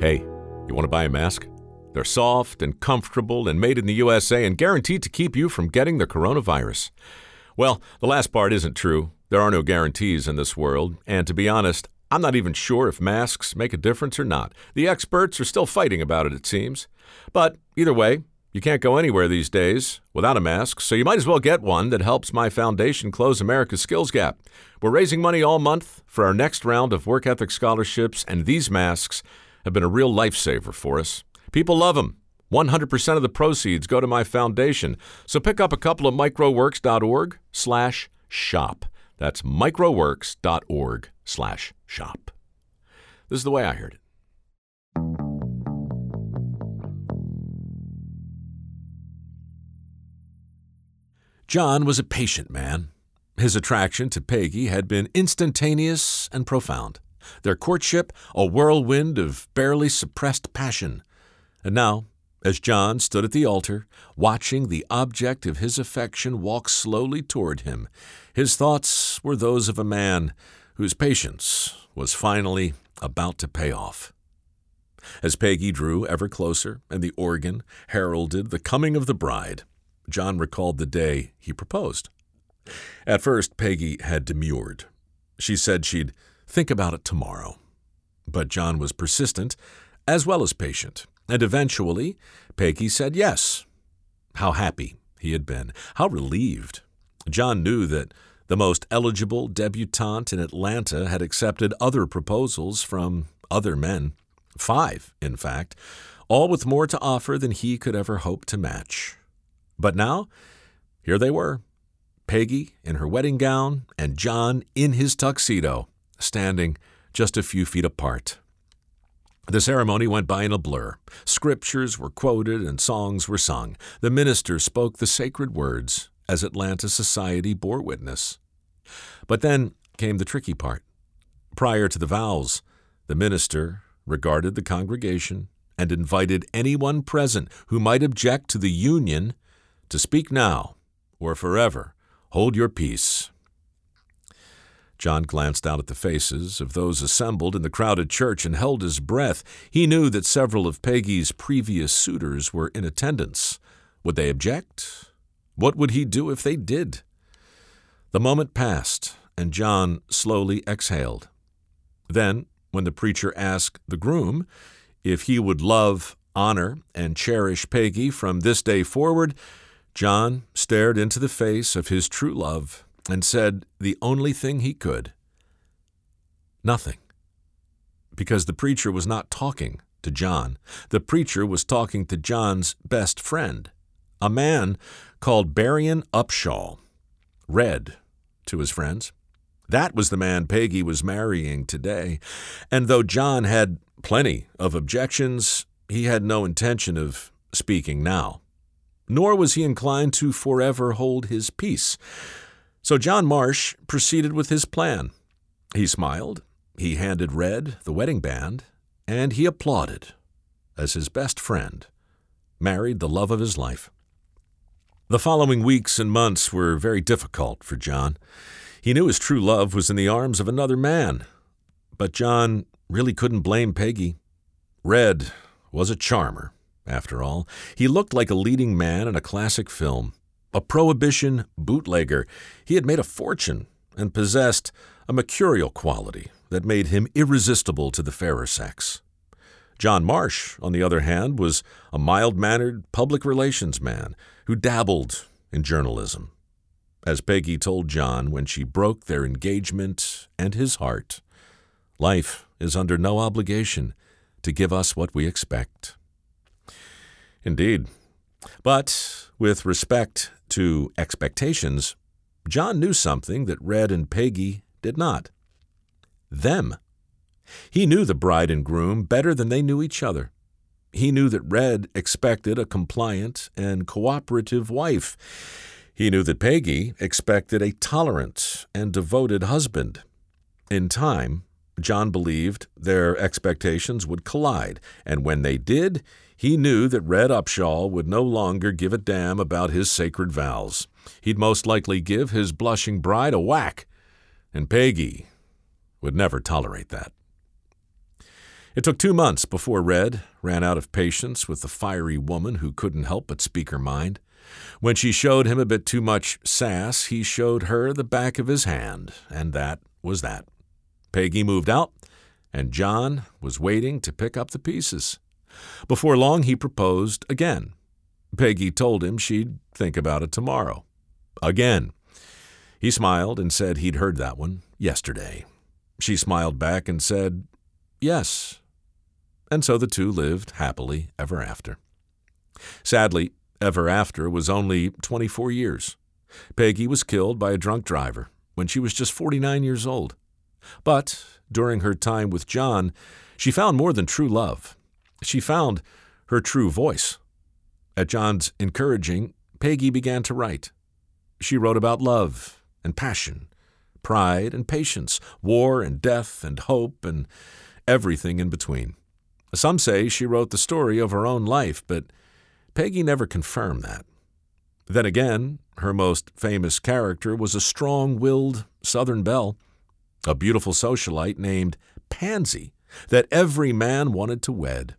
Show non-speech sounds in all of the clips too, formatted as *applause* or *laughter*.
Hey, you want to buy a mask? They're soft and comfortable and made in the USA and guaranteed to keep you from getting the coronavirus. Well, the last part isn't true. There are no guarantees in this world, and to be honest, I'm not even sure if masks make a difference or not. The experts are still fighting about it, it seems. But either way, you can't go anywhere these days without a mask, so you might as well get one that helps my foundation close America's skills gap. We're raising money all month for our next round of work ethic scholarships, and these masks have been a real lifesaver for us. People love them. 100% of the proceeds go to my foundation. So pick up a couple of mikeroweworks.org slash shop. That's mikeroweworks.org slash shop. This is the way I heard it. John was a patient man. His attraction to Peggy had been instantaneous and profound. Their courtship, a whirlwind of barely suppressed passion. And now, as John stood at the altar, watching the object of his affection walk slowly toward him, his thoughts were those of a man whose patience was finally about to pay off. As Peggy drew ever closer and the organ heralded the coming of the bride, John recalled the day he proposed. At first, Peggy had demurred. She said she'd think about it tomorrow. But John was persistent as well as patient, and eventually Peggy said yes. How happy he had been, how relieved. John knew that the most eligible debutante in Atlanta had accepted other proposals from other men, five, in fact, all with more to offer than he could ever hope to match. But now, here they were Peggy in her wedding gown and John in his tuxedo, standing just a few feet apart. The ceremony went by in a blur. Scriptures were quoted and songs were sung. The minister spoke the sacred words as Atlanta society bore witness. But then came the tricky part. Prior to the vows, the minister regarded the congregation and invited anyone present who might object to the union to speak now or forever hold your peace. John glanced out at the faces of those assembled in the crowded church and held his breath. He knew that several of Peggy's previous suitors were in attendance. Would they object? What would he do if they did? The moment passed, and John slowly exhaled. Then, when the preacher asked the groom if he would love, honor, and cherish Peggy from this day forward, John stared into the face of his true love and said the only thing he could nothing. Because the preacher was not talking to John. The preacher was talking to John's best friend, a man called Berrien Upshaw. Red to his friends. That was the man Peggy was marrying today. And though John had plenty of objections, he had no intention of speaking now. Nor was he inclined to forever hold his peace. So John Marsh proceeded with his plan. He smiled, he handed Red the wedding band, and he applauded as his best friend married the love of his life. The following weeks and months were very difficult for John. He knew his true love was in the arms of another man, but John really couldn't blame Peggy. Red was a charmer, after all. He looked like a leading man in a classic film a prohibition bootlegger. He had made a fortune and possessed a mercurial quality that made him irresistible to the fairer sex. John Marsh, on the other hand, was a mild mannered public relations man who dabbled in journalism. As Peggy told John when she broke their engagement and his heart, life is under no obligation to give us what we expect. Indeed. But with respect to expectations, John knew something that Red and Peggy did not them. He knew the bride and groom better than they knew each other. He knew that Red expected a compliant and cooperative wife. He knew that Peggy expected a tolerant and devoted husband. In time, John believed their expectations would collide, and when they did, he knew that Red Upshaw would no longer give a damn about his sacred vows. He'd most likely give his blushing bride a whack, and Peggy would never tolerate that. It took two months before Red ran out of patience with the fiery woman who couldn't help but speak her mind. When she showed him a bit too much sass, he showed her the back of his hand, and that was that. Peggy moved out, and John was waiting to pick up the pieces. Before long, he proposed again. Peggy told him she'd think about it tomorrow. Again. He smiled and said he'd heard that one yesterday. She smiled back and said, Yes. And so the two lived happily ever after. Sadly, ever after was only 24 years. Peggy was killed by a drunk driver when she was just 49 years old. But during her time with John, she found more than true love. She found her true voice. At John's encouraging, Peggy began to write. She wrote about love and passion, pride and patience, war and death and hope, and everything in between. Some say she wrote the story of her own life, but Peggy never confirmed that. Then again, her most famous character was a strong willed Southern belle, a beautiful socialite named Pansy that every man wanted to wed.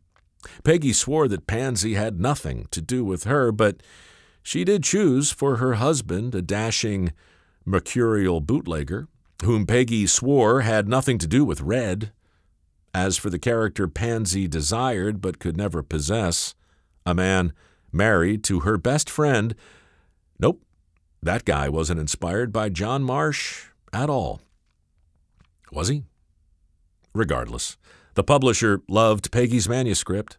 Peggy swore that Pansy had nothing to do with her, but she did choose for her husband a dashing, mercurial bootlegger, whom Peggy swore had nothing to do with Red. As for the character Pansy desired but could never possess, a man married to her best friend, nope, that guy wasn't inspired by John Marsh at all. Was he? Regardless, the publisher loved Peggy's manuscript.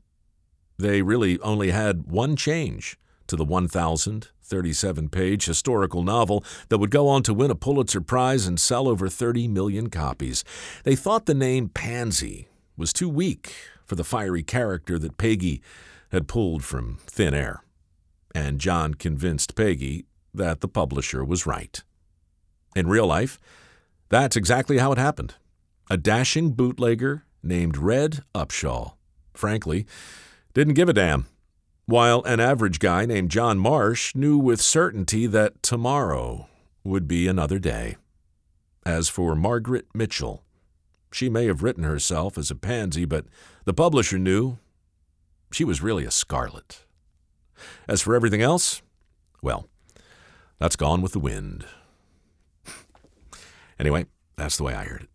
They really only had one change to the 1,037 page historical novel that would go on to win a Pulitzer Prize and sell over 30 million copies. They thought the name Pansy was too weak for the fiery character that Peggy had pulled from thin air. And John convinced Peggy that the publisher was right. In real life, that's exactly how it happened. A dashing bootlegger named Red Upshaw, frankly, didn't give a damn, while an average guy named John Marsh knew with certainty that tomorrow would be another day. As for Margaret Mitchell, she may have written herself as a pansy, but the publisher knew she was really a scarlet. As for everything else, well, that's gone with the wind. *laughs* anyway, that's the way I heard it.